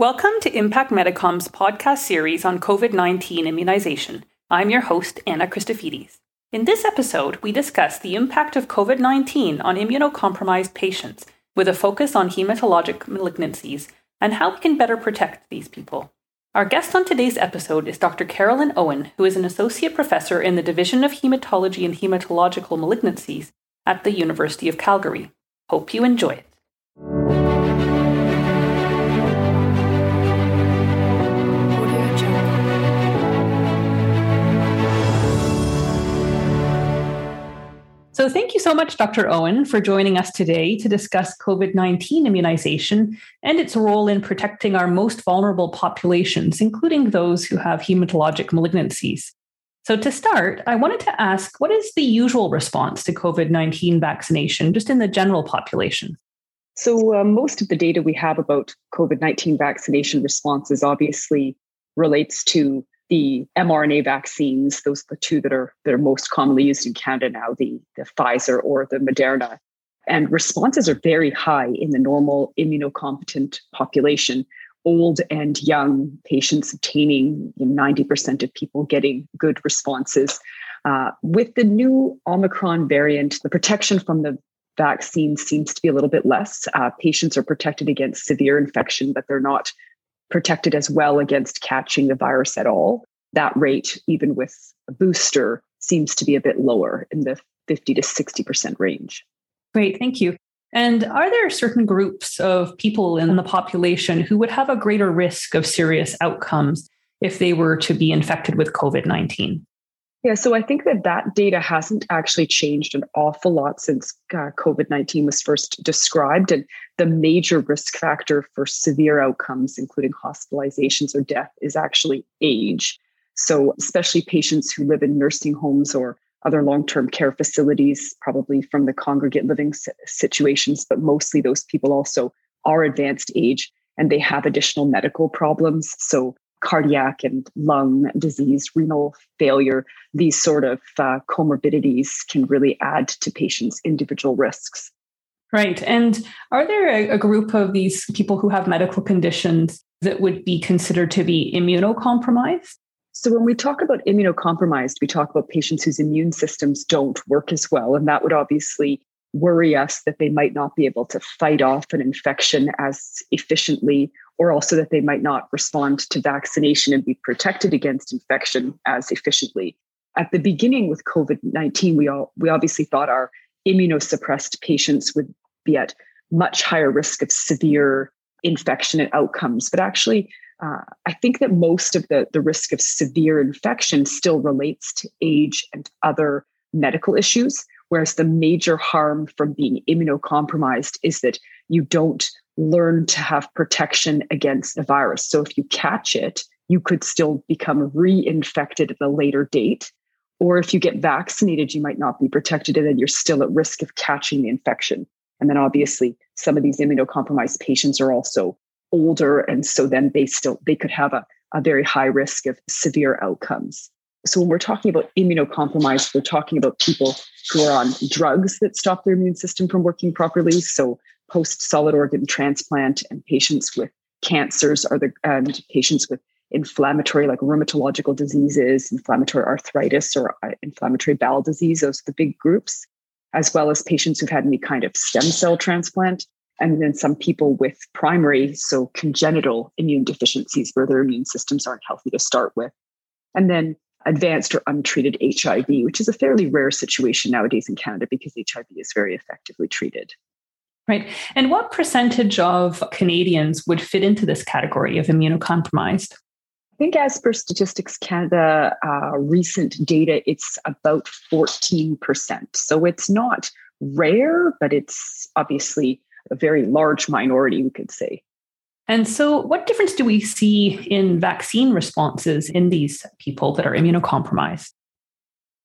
Welcome to Impact Medicom's podcast series on COVID 19 immunization. I'm your host, Anna Christofides. In this episode, we discuss the impact of COVID 19 on immunocompromised patients, with a focus on hematologic malignancies and how we can better protect these people. Our guest on today's episode is Dr. Carolyn Owen, who is an associate professor in the Division of Hematology and Hematological Malignancies at the University of Calgary. Hope you enjoy it. So, thank you so much, Dr. Owen, for joining us today to discuss COVID 19 immunization and its role in protecting our most vulnerable populations, including those who have hematologic malignancies. So, to start, I wanted to ask what is the usual response to COVID 19 vaccination, just in the general population? So, uh, most of the data we have about COVID 19 vaccination responses obviously relates to the mRNA vaccines, those are the two that are that are most commonly used in Canada now, the, the Pfizer or the Moderna. And responses are very high in the normal immunocompetent population, old and young patients obtaining you know, 90% of people getting good responses. Uh, with the new Omicron variant, the protection from the vaccine seems to be a little bit less. Uh, patients are protected against severe infection, but they're not protected as well against catching the virus at all. That rate, even with a booster, seems to be a bit lower in the 50 to 60% range. Great, thank you. And are there certain groups of people in the population who would have a greater risk of serious outcomes if they were to be infected with COVID 19? Yeah, so I think that that data hasn't actually changed an awful lot since uh, COVID 19 was first described. And the major risk factor for severe outcomes, including hospitalizations or death, is actually age. So, especially patients who live in nursing homes or other long term care facilities, probably from the congregate living situations, but mostly those people also are advanced age and they have additional medical problems. So, cardiac and lung disease, renal failure, these sort of uh, comorbidities can really add to patients' individual risks. Right. And are there a, a, group of these people who have medical conditions that would be considered to be immunocompromised? So, when we talk about immunocompromised, we talk about patients whose immune systems don't work as well. And that would obviously worry us that they might not be able to fight off an infection as efficiently or also that they might not respond to vaccination and be protected against infection as efficiently. At the beginning with COVID 19, we, all, we obviously thought our immunosuppressed patients would be at much higher risk of severe infection and outcomes. But actually, uh, I think that most of the, the risk of severe infection still relates to age and other medical issues, whereas the major harm from being immunocompromised is that you don't learn to have protection against the virus. So if you catch it, you could still become reinfected at a later date. Or if you get vaccinated, you might not be protected and then you're still at risk of catching the infection. And then obviously some of these immunocompromised patients are also older. And so then they still they could have a, a very high risk of severe outcomes. So when we're talking about immunocompromised, we're talking about people who are on drugs that stop their immune system from working properly. So post solid organ transplant and patients with cancers are the and patients with inflammatory like rheumatological diseases inflammatory arthritis or uh, inflammatory bowel disease those are the big groups as well as patients who've had any kind of stem cell transplant and then some people with primary so congenital immune deficiencies where their immune systems aren't healthy to start with and then advanced or untreated hiv which is a fairly rare situation nowadays in canada because hiv is very effectively treated Right. And what percentage of Canadians would fit into this category of immunocompromised? I think, as per Statistics Canada uh, recent data, it's about 14%. So it's not rare, but it's obviously a very large minority, we could say. And so, what difference do we see in vaccine responses in these people that are immunocompromised?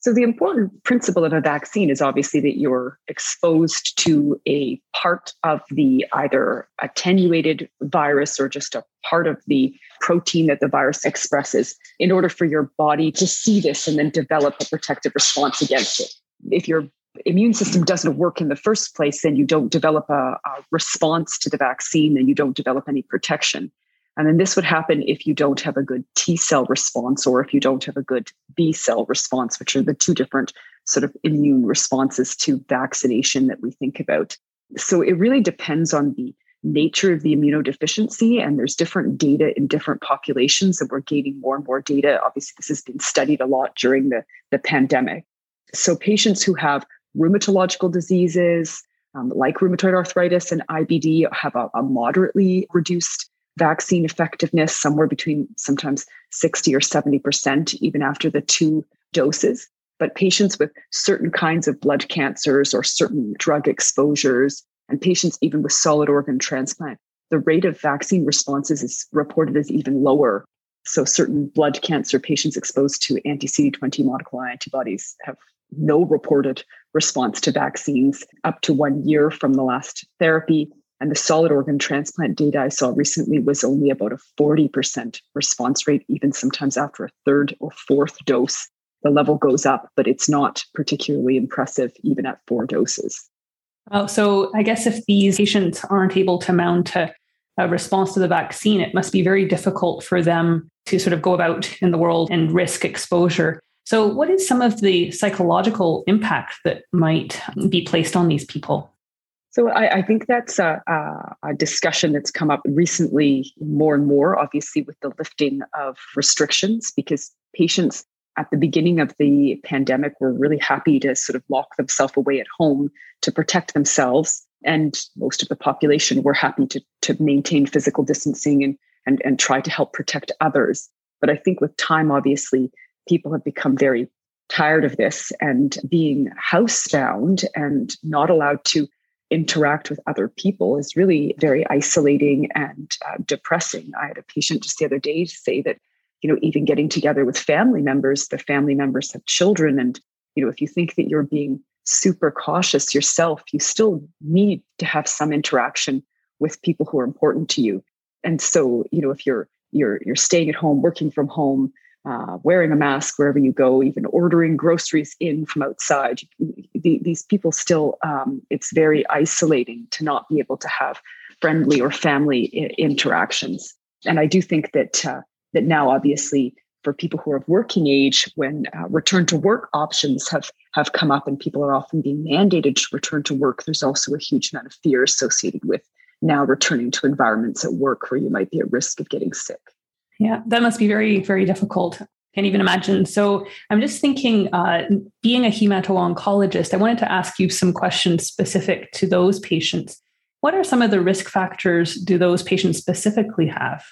So, the important principle of a vaccine is obviously that you're exposed to a part of the either attenuated virus or just a part of the protein that the virus expresses in order for your body to see this and then develop a protective response against it. If your immune system doesn't work in the first place, then you don't develop a, a response to the vaccine and you don't develop any protection. And then this would happen if you don't have a good T cell response or if you don't have a good B cell response, which are the two different sort of immune responses to vaccination that we think about. So it really depends on the nature of the immunodeficiency, and there's different data in different populations, and we're gaining more and more data. Obviously, this has been studied a lot during the, the pandemic. So patients who have rheumatological diseases, um, like rheumatoid arthritis and IBD, have a, a moderately reduced vaccine effectiveness, somewhere between sometimes 60 or 70%, even after the two doses. But patients with certain kinds of blood cancers or certain drug exposures, and patients even with solid organ transplant, the rate of vaccine responses is reported as even lower. So, certain blood cancer patients exposed to anti CD20 monoclonal antibodies have no reported response to vaccines up to one year from the last therapy. And the solid organ transplant data I saw recently was only about a 40% response rate, even sometimes after a third or fourth dose. The level goes up, but it's not particularly impressive even at four doses. Oh, so I guess if these patients aren't able to mount a, a response to the vaccine, it must be very difficult for them to sort of go about in the world and risk exposure. So, what is some of the psychological impact that might be placed on these people? So, I, I think that's a, a, discussion that's come up recently more and more, obviously, with the lifting of restrictions, because patients at the beginning of the pandemic were really happy to sort of lock themselves away at home to protect themselves. And most of the population were happy to, to maintain physical distancing and, and, and try to help protect others. But I think with time, obviously, people have become very tired of this and being housebound and not allowed to interact with other people is really very isolating and uh, depressing. I had a patient just the other day say that, you know, even getting together with family members, the family members have children. And, you know, if you think that you're being super cautious yourself, you still need to have some interaction with people who are important to you. And so, you know, if you're you're you're staying at home, working from home, uh, wearing a mask wherever you go, even ordering groceries in from outside. The, these people still, um, it's very isolating to not be able to have friendly or family I- interactions. And I do think that uh, that now, obviously, for people who are of working age, when uh, return to work options have have come up and people are often being mandated to return to work, there's also a huge amount of fear associated with now returning to environments at work where you might be at risk of getting sick. Yeah, that must be very, very difficult. Can't even imagine. So I'm just thinking, uh, being a hemato-oncologist, I wanted to ask you some questions specific to those patients. What are some of the risk factors do those patients specifically have?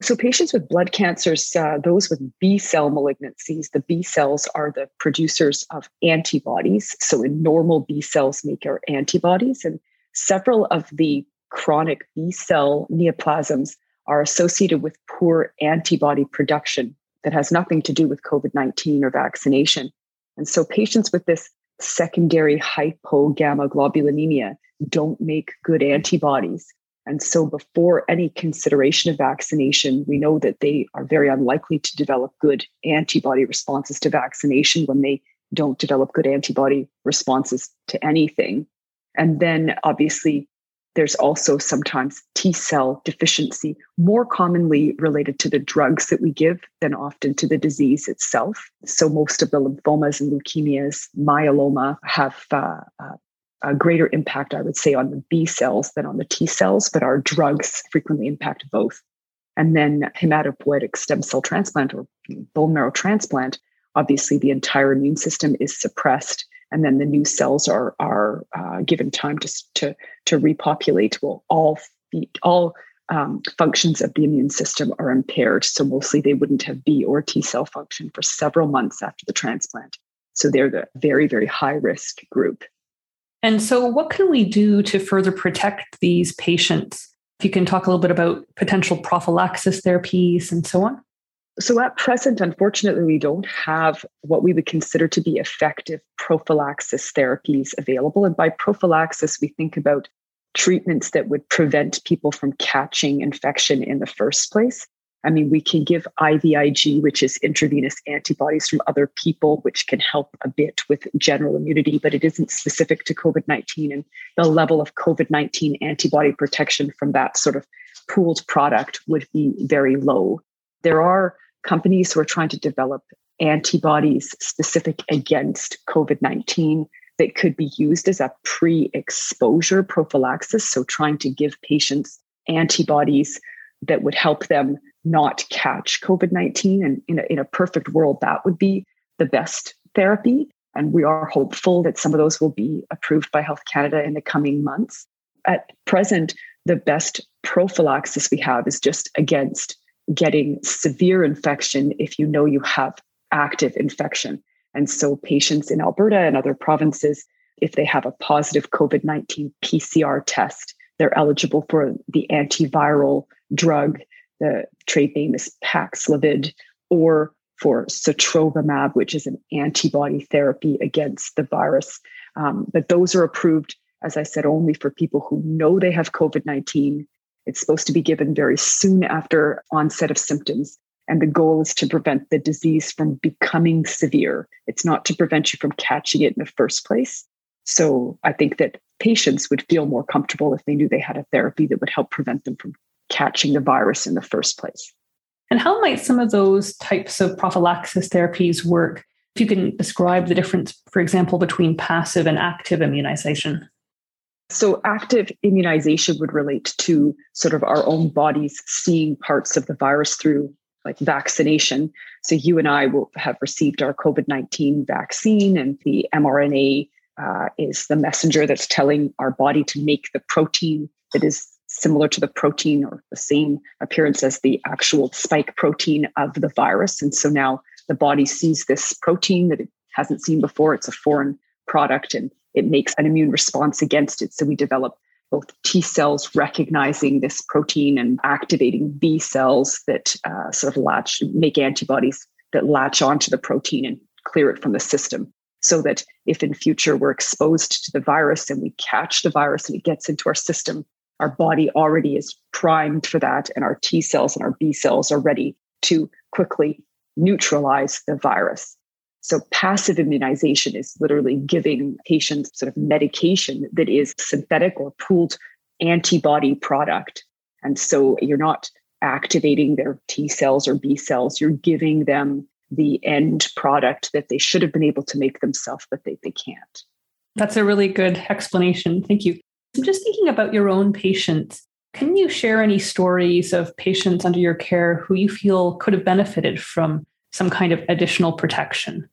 So, patients with blood cancers, uh, those with B cell malignancies, the B cells are the producers of antibodies. So, in normal B cells make our antibodies, and several of the chronic B cell neoplasms are associated with poor antibody production that has nothing to do with COVID 19 or vaccination. And so patients with this secondary hypogammaglobulinemia don't make good antibodies. And so, before any consideration of vaccination, we know that they are very unlikely to develop good antibody responses to vaccination when they don't develop good antibody responses to anything. And then, obviously, there's also sometimes T cell deficiency, more commonly related to the drugs that we give than often to the disease itself. So, most of the lymphomas and leukemias, myeloma, have uh, uh, a greater impact, I would say, on the B cells than on the T cells, but our drugs frequently impact both. And then hematopoietic stem cell transplant or bone marrow transplant, obviously the entire immune system is suppressed and then the new cells are are uh, given time to to to repopulate. Well, all all um, functions of the immune system are impaired. So mostly they wouldn't have B or T cell function for several months after the transplant. So they're the very very high risk group. And so, what can we do to further protect these patients? If you can talk a little bit about potential prophylaxis therapies and so on. So at present, unfortunately, we don't have what we would consider to be effective prophylaxis therapies available. And by prophylaxis, we think about treatments that would prevent people from catching infection in the first place. I mean, we can give IVIG, which is intravenous antibodies from other people, which can help a bit with general immunity, but it isn't specific to COVID 19. And the level of COVID 19 antibody protection from that sort of pooled product would be very low. There are companies who are trying to develop antibodies specific against COVID 19 that could be used as a pre exposure prophylaxis. So, trying to give patients antibodies that would help them not catch COVID 19. And in a, in a perfect world, that would be the best therapy. And we are hopeful that some of those will be approved by Health Canada in the coming months. At present, the best prophylaxis we have is just against getting severe infection if you know you have active infection. And so, patients in Alberta and other provinces, if they have a positive COVID 19 PCR test, they're eligible for the antiviral drug. The trade name is Paxlovid, or for sotrovimab, which is an antibody therapy against the virus. Um, but those are approved, as I said, only for people who know they have COVID 19 it's supposed to be given very soon after onset of symptoms. And the goal is to prevent the disease from becoming severe. It's not to prevent you from catching it in the first place. So I think that patients would feel more comfortable if they knew they had a therapy that would help prevent them from catching the virus in the first place. And how might some of those types of prophylaxis therapies work? If you can describe the difference, for example, between passive and active immunization. So, active immunization would relate to sort of our own bodies seeing parts of the virus through like vaccination. So, you and I will have received our COVID 19 vaccine, and the mRNA uh, is the messenger that's telling our body to make the protein that is similar to the protein or the same appearance as the actual spike protein of the virus. And so now the body sees this protein that it hasn't seen before. It's a foreign product and it makes an immune response against it. So we develop both T cells recognizing this protein and activating B cells that uh, sort of latch, make antibodies that latch onto the protein and clear it from the system. So that if in future we're exposed to the virus and we catch the virus and it gets into our system, our body already is primed for that, and our T cells and our B cells are ready to quickly neutralize the virus. So, passive immunization is literally giving patients sort of medication that is synthetic or pooled antibody product. And so, you're not activating their T cells or B cells, you're giving them the end product that they should have been able to make themselves, but they, they can't. That's a really good explanation. Thank you. I'm just thinking about your own patients. Can you share any stories of patients under your care who you feel could have benefited from some kind of additional protection?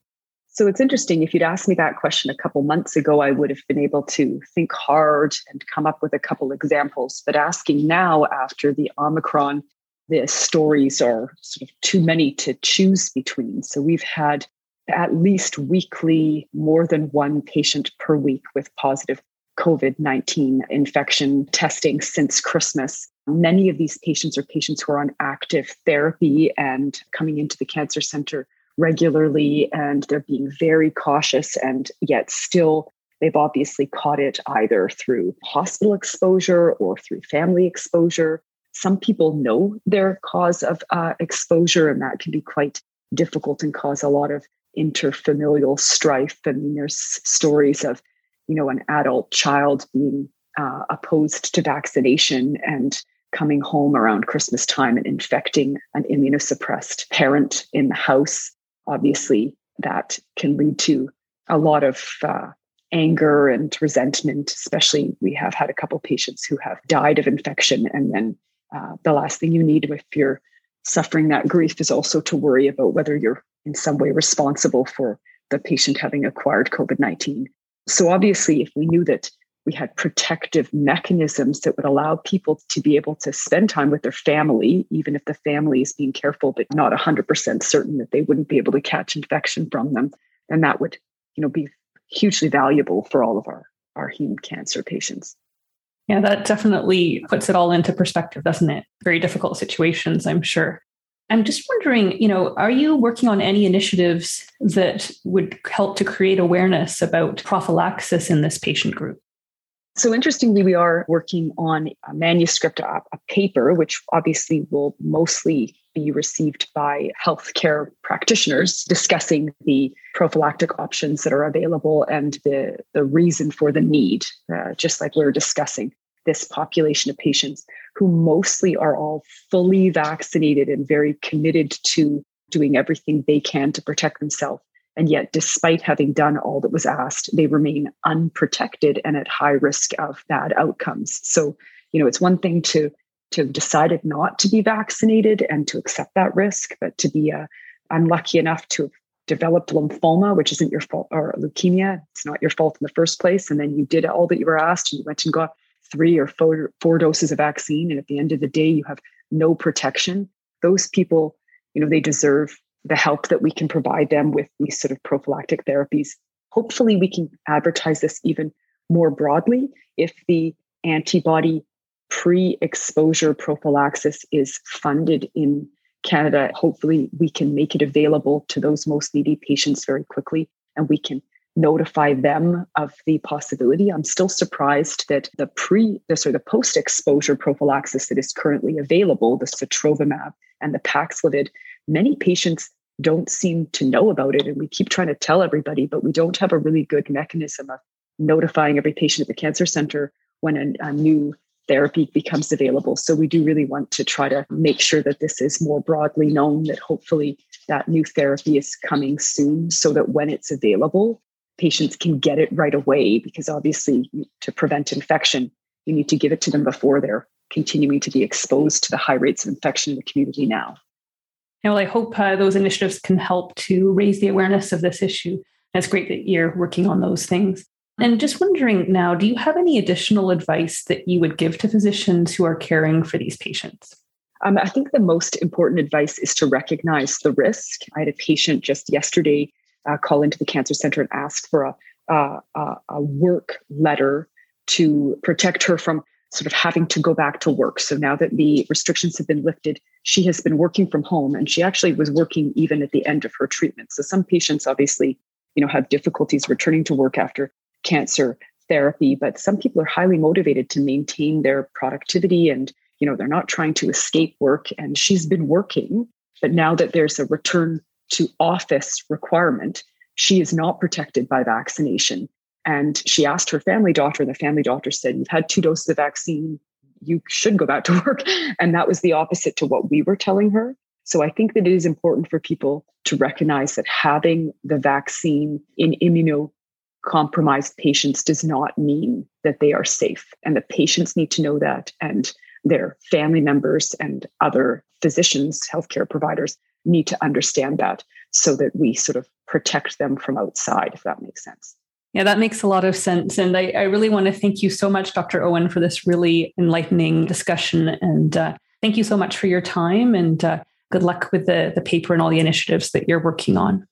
So it's interesting. If you'd asked me that question a couple months ago, I would have been able to think hard and come up with a couple examples. But asking now after the Omicron, the stories are sort of too many to choose between. So we've had at least weekly, more than one patient per week with positive COVID 19 infection testing since Christmas. Many of these patients are patients who are on active therapy and coming into the cancer center regularly, and they're being very cautious, and yet still they've obviously caught it either through hospital exposure or through family exposure. Some people know their cause of uh, exposure, and that can be quite difficult and cause a lot of interfamilial strife. I mean, there's stories of you know, an adult child being uh, opposed to vaccination and coming home around Christmas time and infecting an immunosuppressed parent in the house. Obviously, that can lead to a lot of uh, anger and resentment, especially we have had a couple patients who have died of infection. And then uh, the last thing you need if you're suffering that grief is also to worry about whether you're in some way responsible for the patient having acquired COVID 19. So, obviously, if we knew that we had protective mechanisms that would allow people to be able to spend time with their family, even if the family is being careful but not 100% certain that they wouldn't be able to catch infection from them, And that would you know, be hugely valuable for all of our, our heme cancer patients. Yeah, that definitely puts it all into perspective, doesn't it? Very difficult situations, I'm sure. I'm just wondering, you know, are you working on any initiatives that would help to create awareness about prophylaxis in this patient group? So, interestingly, we are working on a manuscript, a, paper, which obviously will mostly be received by healthcare practitioners discussing the prophylactic options that are available and the, the reason for the need, uh, just like we are discussing this population of patients. who mostly are all fully vaccinated and very committed to doing everything they can to protect themselves. And yet, despite having done all that was asked, they remain unprotected and at high risk of bad outcomes. So, you know, it's one thing to to have decided not to be vaccinated and to accept that risk, but to be uh, unlucky enough to have developed lymphoma, which isn't your fault, or leukemia, it's not your fault in the first place, and then you did all that you were asked, and you went and got three or four, four doses of vaccine, and at the end of the day, you have no protection. Those people, you know, they deserve the help that we can provide them with these sort of prophylactic therapies. Hopefully, we can advertise this even more broadly if the antibody pre exposure prophylaxis is funded in Canada. Hopefully, we can make it available to those most needy patients very quickly and we can notify them of the possibility. I'm still surprised that the pre, the sort of post exposure prophylaxis that is currently available, the sotrovimab and the Paxlovid, many patients don't seem to know about it. And we keep trying to tell everybody, but we don't have a really good mechanism of notifying every patient at the cancer center when a, a new therapy becomes available. So we do really want to try to make sure that this is more broadly known, that hopefully that new therapy is coming soon so that when it's available, patients can get it right away because obviously to prevent infection, you need to give it to them before they're continuing to be exposed to the high rates of infection in the community now. Well, I hope uh, those initiatives can help to raise the awareness of this issue. It's great that you're working on those things. And just wondering now, do you have any additional advice that you would give to physicians who are caring for these patients? Um, I think the most important advice is to recognize the risk. I had a patient just yesterday uh, call into the cancer center and ask for a, uh, a work letter to protect her from sort of having to go back to work. So now that the restrictions have been lifted, she has been working from home and she actually was working even at the end of her treatment. So some patients obviously, you know, have difficulties returning to work after cancer therapy, but some people are highly motivated to maintain their productivity and, you know, they're not trying to escape work. And she's been working, but now that there's a return to office requirement, she is not protected by vaccination. And she asked her family doctor, and the family doctor said, You've had two doses of vaccine. You should go back to work. And that was the opposite to what we were telling her. So I think that it is important for people to recognize that having the vaccine in immunocompromised patients does not mean that they are safe. And the patients need to know that, and their family members and other physicians, healthcare providers need to understand that so that we sort of protect them from outside, if that makes sense. Yeah, that makes a lot of sense. And I, I really want to thank you so much, Dr. Owen, for this really enlightening discussion. And uh, thank you so much for your time and uh, good luck with the, the paper and all the initiatives that you're working on.